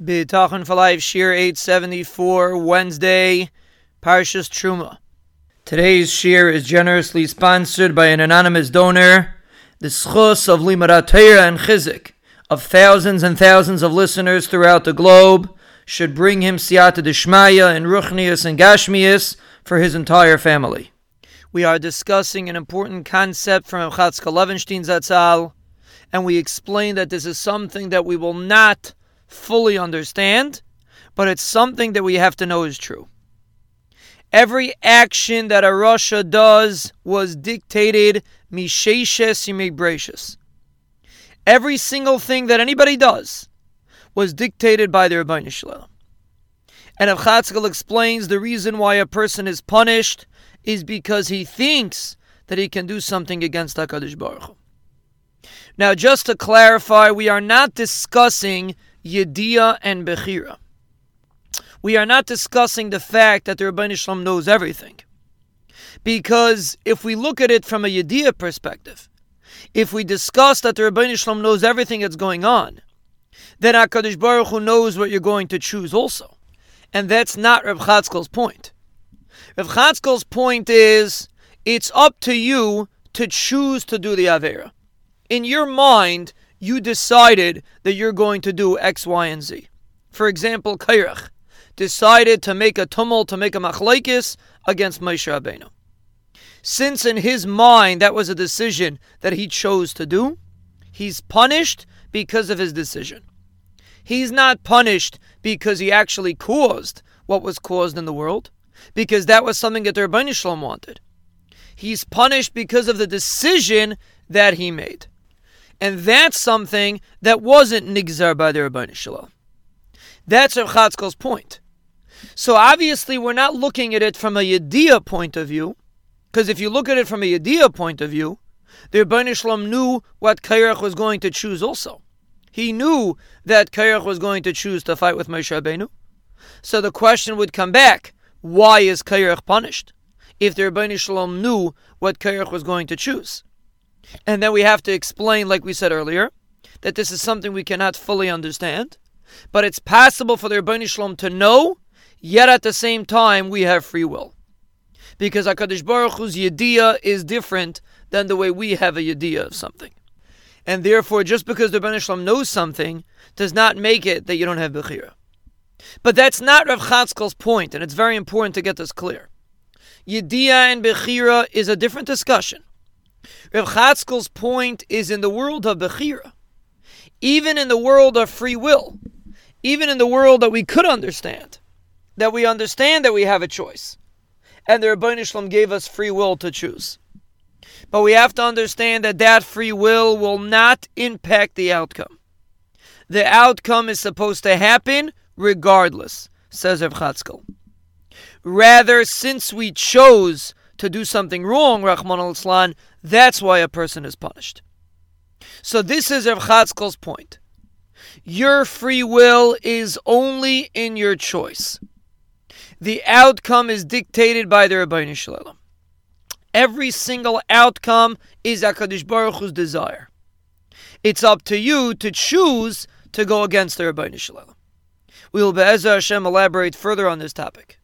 Bitachon for Life, Shir 874, Wednesday, Parshas Truma. Today's Shir is generously sponsored by an anonymous donor. The schos of Limarat and Chizik of thousands and thousands of listeners throughout the globe should bring him siyata deshmaya and ruchnius and gashmius for his entire family. We are discussing an important concept from Chatzkel Levenstein Zatzal, and we explain that this is something that we will not fully understand, but it's something that we have to know is true. Every action that a rasha does was dictated misheshes gracious. Every single thing that anybody does was dictated by the Ribono Shel Olam. And if Chatzkel explains the reason why a person is punished is because he thinks that he can do something against HaKadosh Baruch. Now, just to clarify, we are not discussing Yediyah and Bechira. We are not discussing the fact that the Ribono Shel Olam knows everything. Because if we look at it from a Yediyah perspective, if we discuss that the Ribono Shel Olam knows everything that's going on, then HaKadosh Baruch Hu knows what you're going to choose also. And that's not Reb Chatzkel's point. Reb Chatzkel's point is, it's up to you to choose to do the Avera. In your mind, you decided that you're going to do X, Y, and Z. For example, Korach decided to make a tumult, to make a machlokes against Moshe Rabbeinu. Since in his mind that was a decision that he chose to do, he's punished because of his decision. He's not punished because he actually caused what was caused in the world, because that was something that the Ribono Shel Olam wanted. He's punished because of the decision that he made. And that's something that wasn't nigzar by the Ribono Shel Olam. That's Rav Chatzkel's point. So obviously, we're not looking at it from a Yediyah point of view, because if you look at it from a Yediyah point of view, the Ribono Shel Olam knew what Korach was going to choose also. He knew that Korach was going to choose to fight with Moshe Rabbeinu. So the question would come back, why is Korach punished? If the Ribono Shel Olam knew what Korach was going to choose. And then we have to explain, like we said earlier, that this is something we cannot fully understand, but it's possible for the Ribono Shel Olam to know, yet at the same time we have free will. Because HaKadosh Baruch Hu's Yediyah is different than the way we have a Yediyah of something. And therefore, just because the Ribono Shel Olam knows something does not make it that you don't have Bechira. But that's not Rav Chatzkel's point, and it's very important to get this clear. Yediyah and Bechira is a different discussion. Rav Chatzkel's point is in the world of Bechira, even in the world of free will, even in the world that we could understand, that we understand that we have a choice, and the Ribono Shel Olam gave us free will to choose. But we have to understand that that free will will not impact the outcome. The outcome is supposed to happen regardless, says Rav Chatzkel. Rather, since we chose to do something wrong, Rahman al that's why a person is punished. So this is Rav Chatzkel's point. Your free will is only in your choice. The outcome is dictated by the Ribono Shel Olam. Every single outcome is HaKadosh Baruch Hu's desire. It's up to you to choose to go against the Ribono Shel Olam. We will, be Be'ezah Hashem, elaborate further on this topic.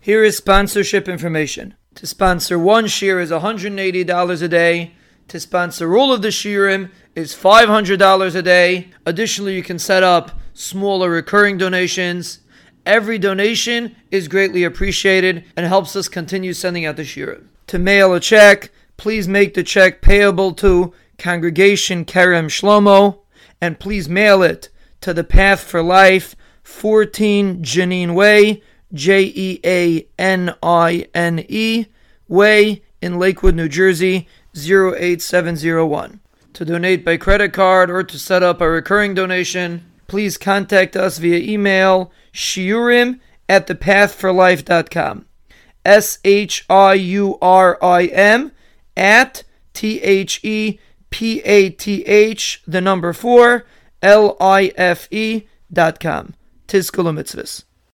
Here is sponsorship information. To sponsor one shir is $180 a day. To sponsor all of the shirim is $500 a day. Additionally, you can set up smaller recurring donations. Every donation is greatly appreciated and helps us continue sending out the shirim. To mail a check, please make the check payable to Congregation Kerem Shlomo and please mail it to the Path for Life, 14 Janine Way, J E A N I N E, Way in Lakewood, New Jersey 08701. To donate by credit card or to set up a recurring donation, please contact us via email shiurim at thepathforlife.com. S H I U R I M at T H E P A T H, the number four, L I F E dot com. Mitzvahs.